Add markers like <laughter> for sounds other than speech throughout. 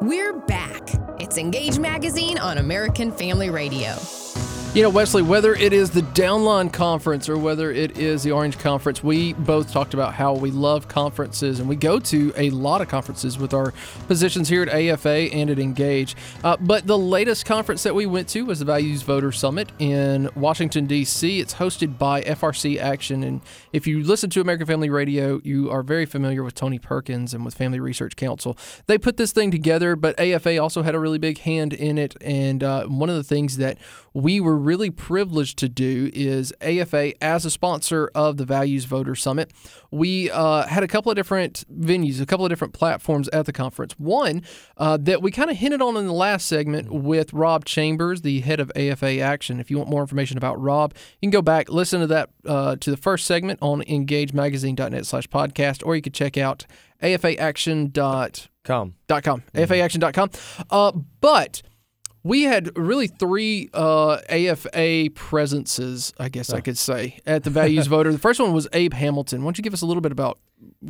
We're back. It's Engage Magazine on American Family Radio. You know, Wesley, whether it is the Downline Conference or whether it is the Orange Conference, we both talked about how we love conferences and we go to a lot of conferences with our positions here at AFA and at Engage. Uh, but the latest conference that we went to was the Values Voter Summit in Washington, D.C. It's hosted by FRC Action. And if you listen to American Family Radio, you are very familiar with Tony Perkins and with Family Research Council. They put this thing together, but AFA also had a really big hand in it. And uh, one of the things that we were really privileged to do is AFA, as a sponsor of the Values Voter Summit, we uh, had a couple of different venues, a couple of different platforms at the conference. One uh, that we kind of hinted on in the last segment with Rob Chambers, the head of AFA Action. If you want more information about Rob, you can go back, listen to that, uh, to the first segment on engagemagazine.net slash podcast, or you could check out afaaction.com. Com. .com, afaaction.com. Uh, but we had really three uh, AFA presences, I guess I could say, at the Values <laughs> Voter. The first one was Abe Hamilton. Why don't you give us a little bit about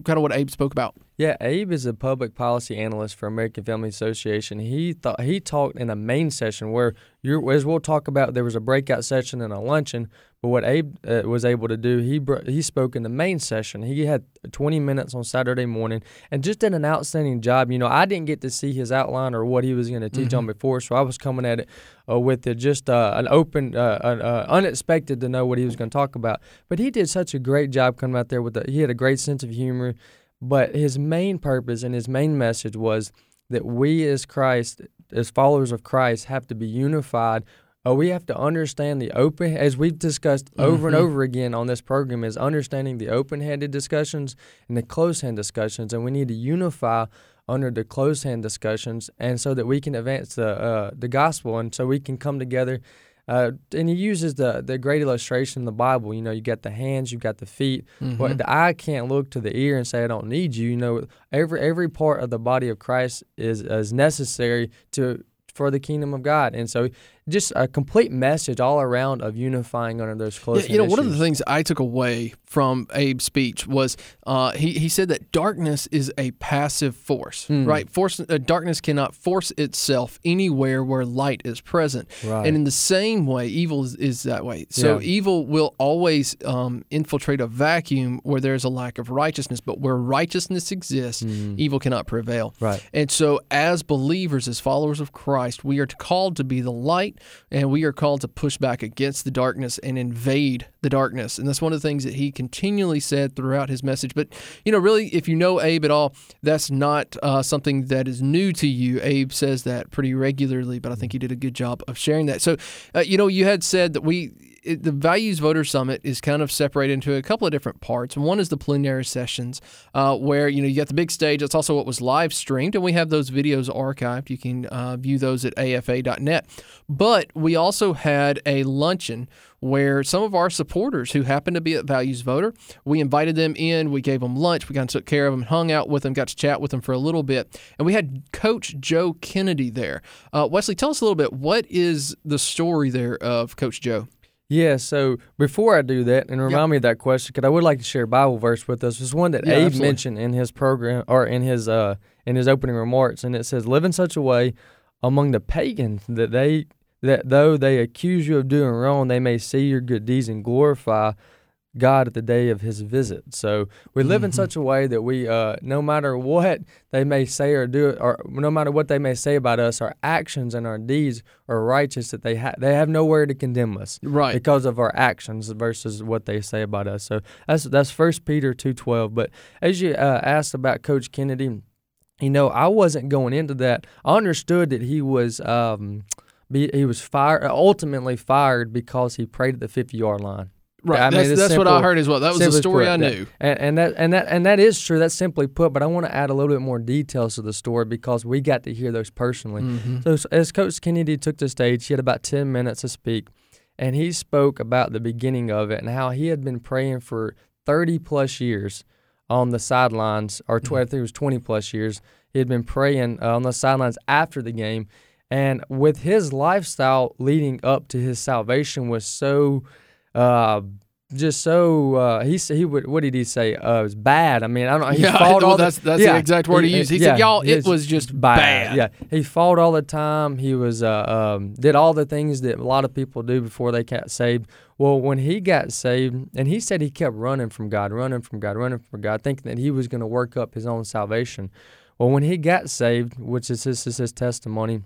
kind of what Abe spoke about? Yeah, Abe is a public policy analyst for American Family Association. He thought he talked in a main session where you're, as we'll talk about, there was a breakout session and a luncheon. But what Abe uh, was able to do, he br- he spoke in the main session. He had 20 minutes on Saturday morning and just did an outstanding job. You know, I didn't get to see his outline or what he was going to teach on before, so I was coming at it uh, with it just uh, an open, uh, uh, uh, unexpected to know what he was going to talk about. But he did such a great job coming out there with the, he had a great sense of humor. But his main purpose and his main message was that we as Christ, as followers of Christ, have to be unified. Uh, we have to understand the open, as we've discussed over and over again on this program, is understanding the open-handed discussions and the close-hand discussions, and we need to unify under the close-hand discussions, and so that we can advance the uh, the gospel, and so we can come together. Uh, and he uses the the great illustration in the Bible. You know, you got the hands, you've got the feet. Well, the eye can't look to the ear and say, "I don't need you." You know, every every part of the body of Christ is is necessary to for the kingdom of God, and so just a complete message all around of unifying under those close. Yeah, you know, one of the things I took away from Abe's speech was uh, he he said that darkness is a passive force, Hmm. right? Force uh, darkness cannot force itself anywhere where light is present, Right. and in the same way, evil is, is that way. So Yeah. evil will always um, infiltrate a vacuum where there is a lack of righteousness, but where righteousness exists, evil cannot prevail. Right. And so, as believers, as followers of Christ, we are called to be the light and we are called to push back against the darkness and invade the darkness. And that's one of the things that he continually said throughout his message. But, you know, really, if you know Abe at all, that's not uh, something that is new to you. Abe says that pretty regularly, but I think he did a good job of sharing that. So, uh, you know, you had said that we it, the Values Voter Summit is kind of separated into a couple of different parts. One is the plenary sessions, uh, where you know you got the big stage. That's also what was live streamed, and we have those videos archived. You can uh, view those at afa.net. But we also had a luncheon where some of our supporters who happened to be at Values Voter, we invited them in. We gave them lunch. We kind of took care of them, hung out with them, got to chat with them for a little bit, and we had Coach Joe Kennedy there. Uh, Wesley, tell us a little bit. What is the story there of Coach Joe? Yeah, so before I do that, and remind me of that question, because I would like to share a Bible verse with us. It's one that Yeah, Abe absolutely. mentioned in his program or in his uh in his opening remarks, and it says, "Live in such a way among the pagans that they that though they accuse you of doing wrong, they may see your good deeds and glorify God at the day of His visit." So we live in such a way that we, uh, no matter what they may say or do, or no matter what they may say about us, our actions and our deeds are righteous. That they ha- they have nowhere to condemn us Right. because of our actions versus what they say about us. So that's that's First Peter two twelve. But as you uh, asked about Coach Kennedy, you know I wasn't going into that. I understood that he was um, be, he was fired ultimately fired because he prayed at the fifty yard line. Right. I mean, that's that's what I heard as well. That was the story put, I knew. and, and that and that and that is true. That's simply put. But I want to add a little bit more details to the story because we got to hear those personally. Mm-hmm. So as Coach Kennedy took the stage, he had about ten minutes to speak, and he spoke about the beginning of it and how he had been praying for thirty plus years on the sidelines, or tw- I think it was twenty plus years. He had been praying uh, on the sidelines after the game, and with his lifestyle leading up to his salvation was so. Uh, just so uh, he he would what did he say? Uh, it was bad. I mean, I don't. He Yeah, fought well, all the- that's- that's the exact word he used. He said, "Y'all, it was just bad." Yeah, he fought all the time. He was uh, um, did all the things that a lot of people do before they got saved. Well, when he got saved, and he said he kept running from God, running from God, running from God, thinking that he was going to work up his own salvation. Well, when he got saved, which is his, is his testimony,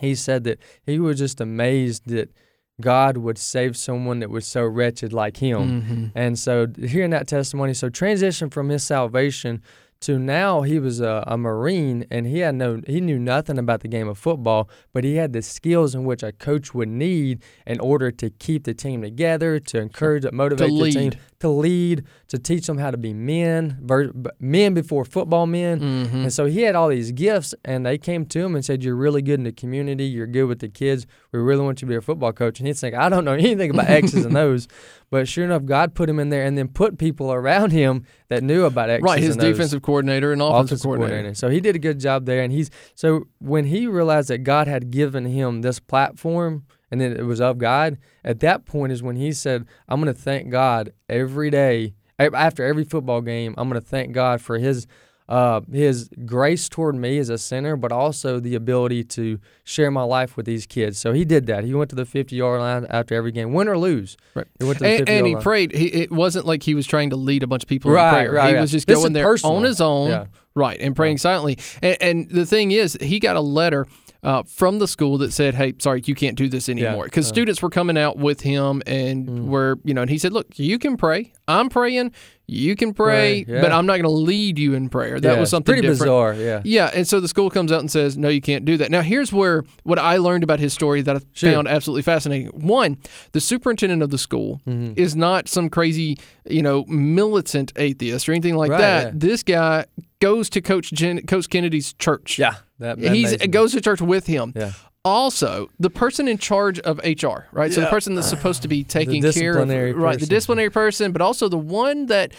he said that he was just amazed that God would save someone that was so wretched like him. Mm-hmm. And so hearing that testimony, so transition from his salvation to now he was a, a Marine and he had no he knew nothing about the game of football, but he had the skills in which a coach would need in order to keep the team together, to encourage, motivate the team. To lead, to teach them how to be men, ver- men before football men. Mm-hmm. And so he had all these gifts, and they came to him and said, "You're really good in the community. You're good with the kids. We really want you to be a football coach." And he's like, "I don't know <laughs> anything about X's and O's," but sure enough, God put him in there, and then put people around him that knew about X's. Right, his defensive coordinator and offensive, Offensive coordinator. coordinator. So he did a good job there, and he's so when he realized that God had given him this platform and that it was of God, at that point is when he said, "I'm going to thank God every day after every football game. I'm going to thank God for His." Uh, his grace toward me as a sinner, but also the ability to share my life with these kids. So he did that. He went to the 50 yard line after every game, win or lose. Right. He went to the And, 50 and he line. prayed. He, it wasn't like he was trying to lead a bunch of people Right, in prayer. right, he yeah. was just This going there personal. on his own, Yeah. right, and praying silently. And, and the thing is, he got a letter uh, from the school that said, "Hey, sorry, you can't do this anymore," because uh. students were coming out with him and Mm. were, you know, and he said, "Look, you can pray. I'm praying. You can pray, Pray, yeah. but I'm not going to lead you in prayer." That Yeah, was something pretty different. bizarre. Yeah. Yeah, and so the school comes out and says, "No, you can't do that." Now, here's where what I learned about his story that I Sure. found absolutely fascinating. One, the superintendent of the school Mm-hmm. is not some crazy, you know, militant atheist or anything like Right, that. yeah. This guy goes to Coach Jen, Coach Kennedy's church. Yeah. That, that amazing. goes to church with him. Yeah. Also, the person in charge of HR, right? So the person that's supposed to be <sighs> taking care of right, the disciplinary person, but also the one that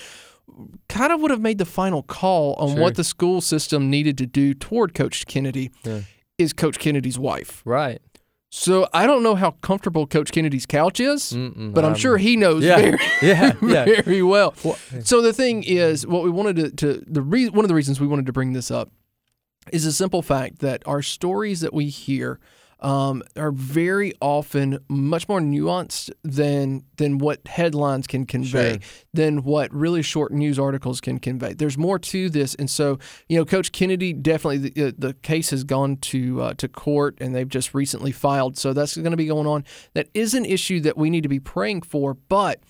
kind of would have made the final call on Sure. what the school system needed to do toward Coach Kennedy Yeah. is Coach Kennedy's wife. Right. So I don't know how comfortable Coach Kennedy's couch is, Mm-mm, but I'm I'm- sure he knows Yeah. very, <laughs> Yeah. <laughs> Yeah. very well. Well, So the thing is, what we wanted to, to the re- one of the reasons we wanted to bring this up is a simple fact that our stories that we hear um, are very often much more nuanced than than what headlines can convey, Sure. than what really short news articles can convey. There's more to this, and so you know, Coach Kennedy definitely the, uh, the case has gone to uh, to court, and they've just recently filed, so that's going to be going on. That is an issue that we need to be praying for, but.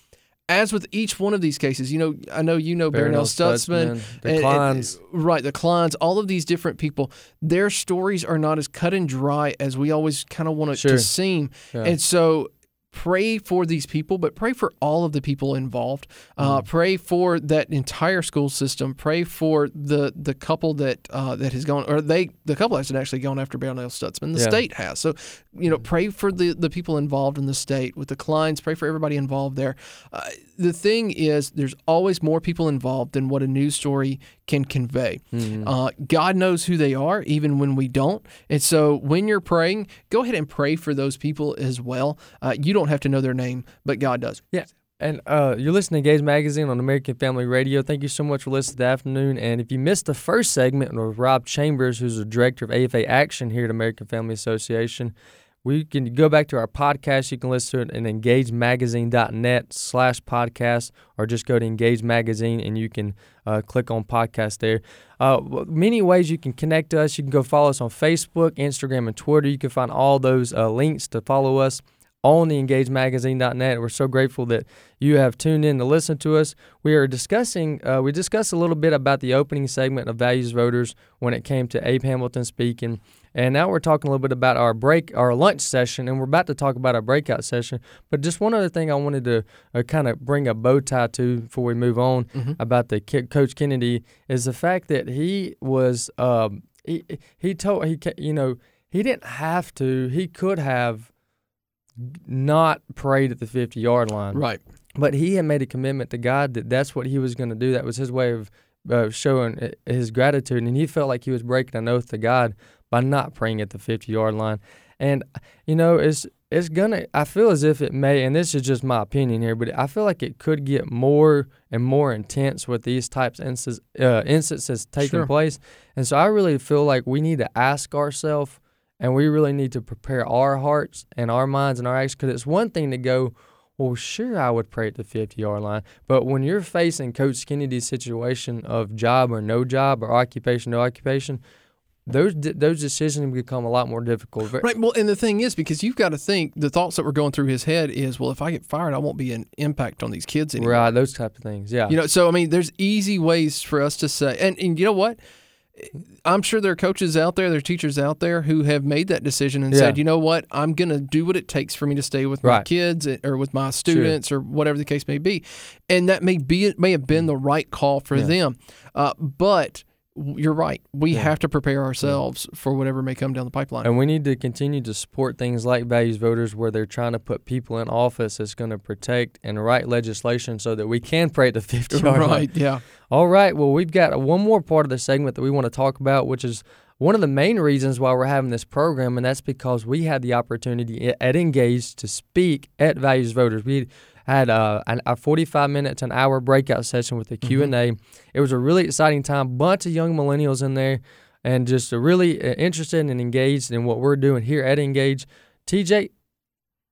As with each one of these cases, you know, I know you know Barronelle Stutzman, Stutzman, the Kleins. right? The Kleins, all of these different people, their stories are not as cut and dry as we always kind of want it Sure. to seem. Yeah. And so, pray for these people, but pray for all of the people involved. Mm. Uh, pray for that entire school system. Pray for the the couple that uh, that has gone, or they the couple hasn't actually gone after Barronelle Stutzman. The Yeah. state has. So, you know, pray for the the people involved in the state with the Kleins. Pray for everybody involved there. Uh, the thing is, there's always more people involved than what a news story can convey. Uh, God knows who they are, even when we don't. And so, when you're praying, go ahead and pray for those people as well. Uh, you don't have to know their name, but God does. Yeah. And uh, you're listening to Gaze Magazine on American Family Radio. Thank you so much for listening this afternoon. And if you missed the first segment with Rob Chambers, who's the director of AFA Action here at American Family Association, we can go back to our podcast. You can listen to it at engagemagazine.net slash podcast or just go to Engage Magazine and you can uh, click on podcast there. Uh, many ways you can connect to us. You can go follow us on Facebook, Instagram, and Twitter. You can find all those uh, links to follow us on the engagemagazine.net. We're so grateful that you have tuned in to listen to us. We are discussing, uh, we discussed a little bit about the opening segment of Values Voters when it came to Abe Hamilton speaking. And now we're talking a little bit about our break, our lunch session, and we're about to talk about our breakout session. But just one other thing I wanted to uh, kind of bring a bow tie to before we move on about the Ki- Coach Kennedy is the fact that he was, um, he, he told, he, you know, he didn't have to, he could have not prayed at the 50 yard line. Right. But he had made a commitment to God that that's what he was going to do. That was his way of uh, showing his gratitude. And he felt like he was breaking an oath to God by not praying at the 50 yard line. And, you know, it's, it's gonna. I feel as if it may, and this is just my opinion here, but I feel like it could get more and more intense with these types of instances, uh, instances taking Sure. place. And so I really feel like we need to ask ourselves, and we really need to prepare our hearts and our minds and our actions, because it's one thing to go. Well, sure, I would pray at the 50 yard line. But when you're facing Coach Kennedy's situation of job or no job or occupation, no occupation, those those decisions become a lot more difficult. Right. Well, and the thing is, because you've got to think the thoughts that were going through his head is, well, if I get fired, I won't be an impact on these kids anymore. Right, those type of things. Yeah. You know, so I mean, there's easy ways for us to say, and, and you know what? I'm sure there are coaches out there, there are teachers out there who have made that decision and Yeah. said, you know what, I'm going to do what it takes for me to stay with my kids eh, or with my students or whatever the case may be, and that may be it may have been the right call for Yeah. them, uh, but you're right. We Yeah. have to prepare ourselves for whatever may come down the pipeline. And we need to continue to support things like values voters where they're trying to put people in office that's going to protect and write legislation so that we can pray the 50 yard line. right? Yeah. All right. Well, we've got one more part of the segment that we want to talk about, which is one of the main reasons why we're having this program, and that's because we had the opportunity at Engage to speak at Values Voters. We had an, a 45 minute to an hour breakout session with a Q&A. It was a really exciting time. Bunch of young millennials in there, and just really uh, interested and engaged in what we're doing here at Engage. TJ,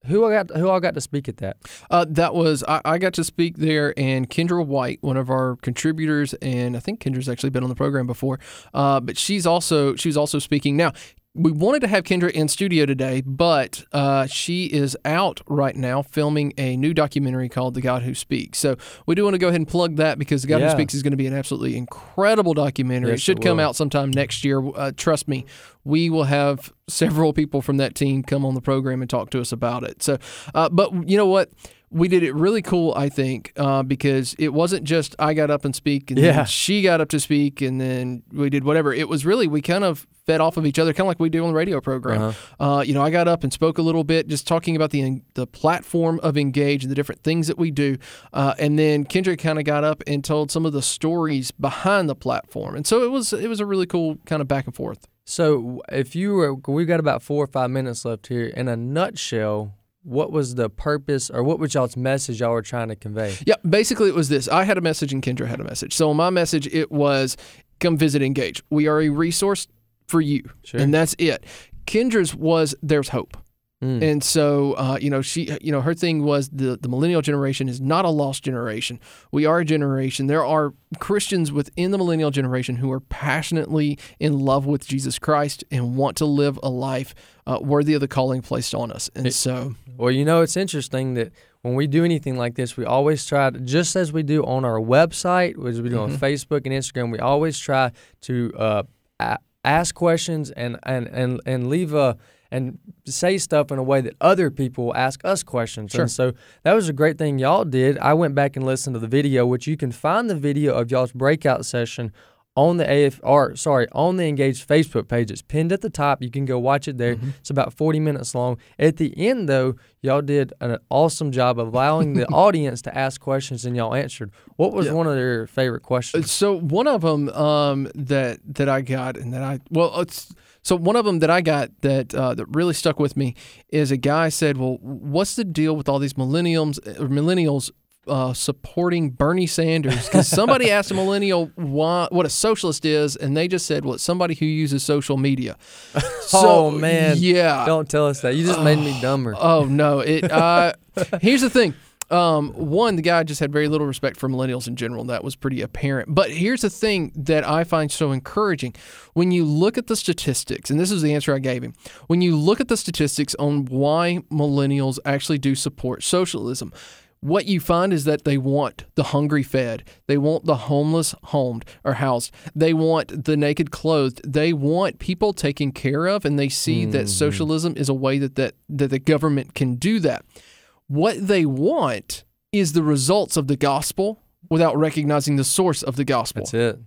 who I got who I got to speak at that? Uh, that was I, I got to speak there, and Kendra White, one of our contributors, and I think Kendra's actually been on the program before. Uh, but she's also she was also speaking. Now we wanted to have Kendra in studio today, but uh, she is out right now filming a new documentary called "The God Who Speaks." So we do want to go ahead and plug that because "The God Who Speaks" is going to be an absolutely incredible documentary. Yes, it should it come out sometime next year. Uh, trust me, we will have several people from that team come on the program and talk to us about it. So, uh, but you know what? We did it really cool, I think, uh, because it wasn't just I got up and speak and Yeah. then she got up to speak and then we did whatever. It was really we kind of fed off of each other, kind of like we do on the radio program. Uh-huh. Uh, you know, I got up and spoke a little bit, just talking about the the platform of Engage and the different things that we do, uh, and then Kendra kind of got up and told some of the stories behind the platform, and so it was it was a really cool kind of back and forth. So, if you were, we've got about four or five minutes left here. In a nutshell, what was the purpose, or what was y'all's message y'all were trying to convey? Yeah, basically it was this. I had a message and Kendra had a message. So my message it was come visit Engage. We are a resource for you. Sure. And that's it. Kendra's was there's hope. Mm. And so, uh, you know, she, you know, her thing was the the millennial generation is not a lost generation. We are a generation. There are Christians within the millennial generation who are passionately in love with Jesus Christ and want to live a life uh, worthy of the calling placed on us. And It- so, Well, you know, it's interesting that when we do anything like this, we always try to, just as we do on our website, as we do on Mhm. Facebook and Instagram, we always try to uh, a- ask questions and, and, and, and leave a and say stuff in a way that other people ask us questions. Sure. And so that was a great thing y'all did. I went back and listened to the video, which you can find the video of y'all's breakout session on the AF or sorry, on the Engaged Facebook page. It's pinned at the top. You can go watch it there. Mhm. It's about 40 minutes long. At the end though, y'all did an awesome job of allowing the <laughs> audience to ask questions and y'all answered. What was Yeah. one of their favorite questions? So one of them um, that that I got and that I well it's so one of them that I got that uh, that really stuck with me is a guy said, "Well, what's the deal with all these millennials or millennials uh, supporting Bernie Sanders?" Because somebody <laughs> asked a millennial why, what a socialist is, and they just said, "Well, it's somebody who uses social media." <laughs> Oh, man. yeah. Don't tell us that. You just made me dumber. <sighs> Oh no! It. Uh, <laughs> here's the thing. Um, one, the guy just had very little respect for millennials in general. and That was pretty apparent. But here's the thing that I find so encouraging: when you look at the statistics, and this is the answer I gave him. When you look at the statistics on why millennials actually do support socialism. What you find is that they want the hungry fed. They want the homeless homed or housed. They want the naked clothed. They want people taken care of, and they see that mm-hmm. socialism is a way that, that, that the government can do that. What they want is the results of the gospel without recognizing the source of the gospel. That's it.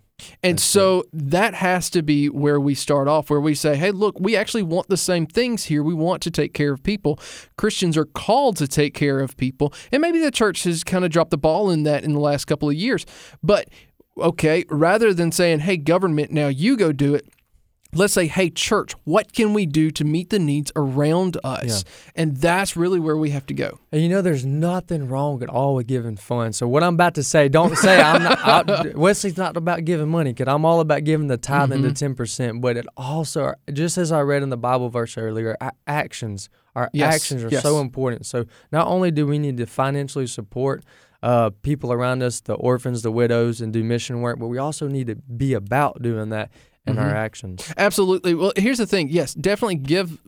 And That's so that has to be where we start off, where we say, hey, look, we actually want the same things here. We want to take care of people. Christians are called to take care of people. And maybe the church has kind of dropped the ball in that in the last couple of years. But okay, rather than saying, hey, government, now you go do it, let's say, hey, church, what can we do to meet the needs around us? And that's really where we have to go. And you know, there's nothing wrong at all with giving funds. So what I'm about to say, don't say I'm not. I, <laughs> Wesley's not about giving money, because I'm all about giving the tithe and the ten percent. But it also, just as I read in the Bible verse earlier, actions. Our Yes, actions are yes. so important. So not only do we need to financially support uh, people around us, the orphans, the widows, and do mission work, but we also need to be about doing that in Mm-hmm. our actions. Absolutely. Well, here's the thing. Yes, definitely give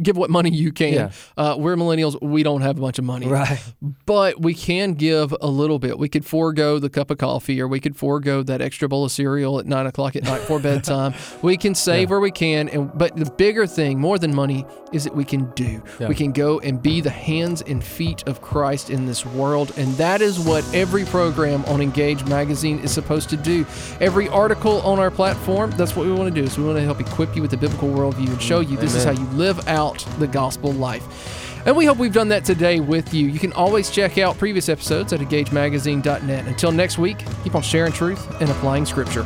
give what money you can. Yeah. Uh, we're millennials. We don't have a bunch of money. Right. But we can give a little bit. We could forego the cup of coffee, or we could forego that extra bowl of cereal at nine o'clock at night for <laughs> bedtime. We can save where we can, and but the bigger thing, more than money, is that we can do. Yeah. We can go and be the hands and feet of Christ in this world, and that is what every program on Engage Magazine is supposed to do. Every article on our platform, that's what we want to do. is we want to help equip you with the biblical worldview and show you this is how you live out the gospel life. And we hope we've done that today with you. You can always check out previous episodes at engagemagazine.net. Until next week, keep on sharing truth and applying scripture.